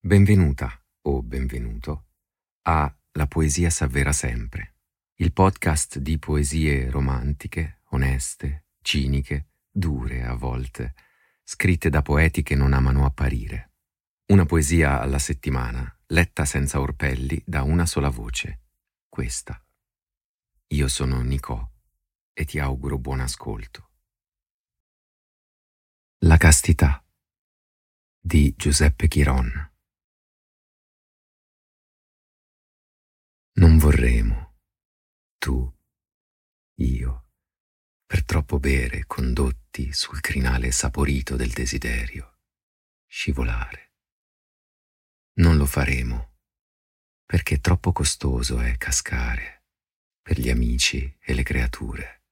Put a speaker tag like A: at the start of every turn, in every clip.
A: Benvenuta o benvenuto a La poesia s'avvera sempre, il podcast di poesie romantiche, oneste, ciniche, dure a volte, scritte da poeti che non amano apparire. Una poesia alla settimana, letta senza orpelli da una sola voce, questa. Io sono Nicò e ti auguro buon ascolto. La castità di Giuseppe Chiron. Non vorremmo, tu, io, per troppo bere condotti sul crinale saporito del desiderio, scivolare. Non lo faremo, perché troppo costoso è cascare per gli amici e le creature.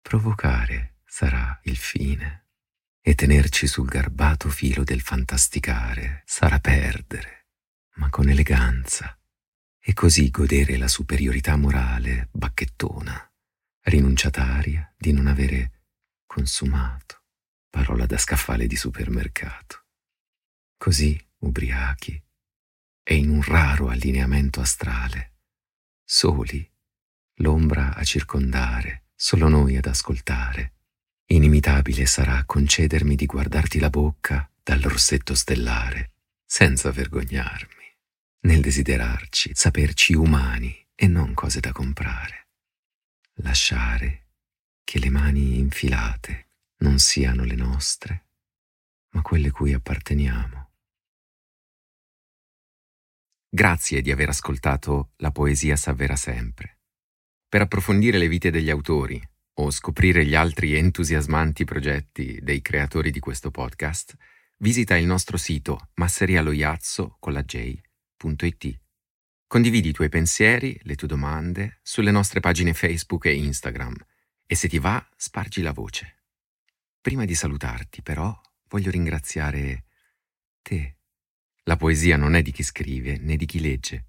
A: Provocare sarà il fine e tenerci sul garbato filo del fantasticare sarà perdere, ma con eleganza e così godere la superiorità morale bacchettona, rinunciataria di non avere consumato, parola da scaffale di supermercato. Così, ubriachi, e in un raro allineamento astrale, soli, l'ombra a circondare, solo noi ad ascoltare, inimitabile sarà concedermi di guardarti la bocca dal rossetto stellare, senza vergognarmi nel desiderarci, saperci umani e non cose da comprare. Lasciare che le mani infilate non siano le nostre, ma quelle cui apparteniamo. Grazie di aver ascoltato La poesia s'avvera sempre. Per approfondire le vite degli autori o scoprire gli altri entusiasmanti progetti dei creatori di questo podcast, visita il nostro sito masserialoiazzo con la J www.ecoscienza.it. Condividi i tuoi pensieri, le tue domande sulle nostre pagine Facebook e Instagram e se ti va, spargi la voce. Prima di salutarti, però, voglio ringraziare te. La poesia non è di chi scrive né di chi legge,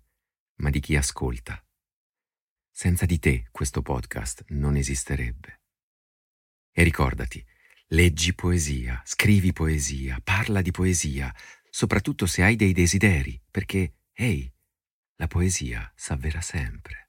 A: ma di chi ascolta. Senza di te questo podcast non esisterebbe. E ricordati, leggi poesia, scrivi poesia, parla di poesia, soprattutto se hai dei desideri, perché Ehi, la poesia s'avvera sempre.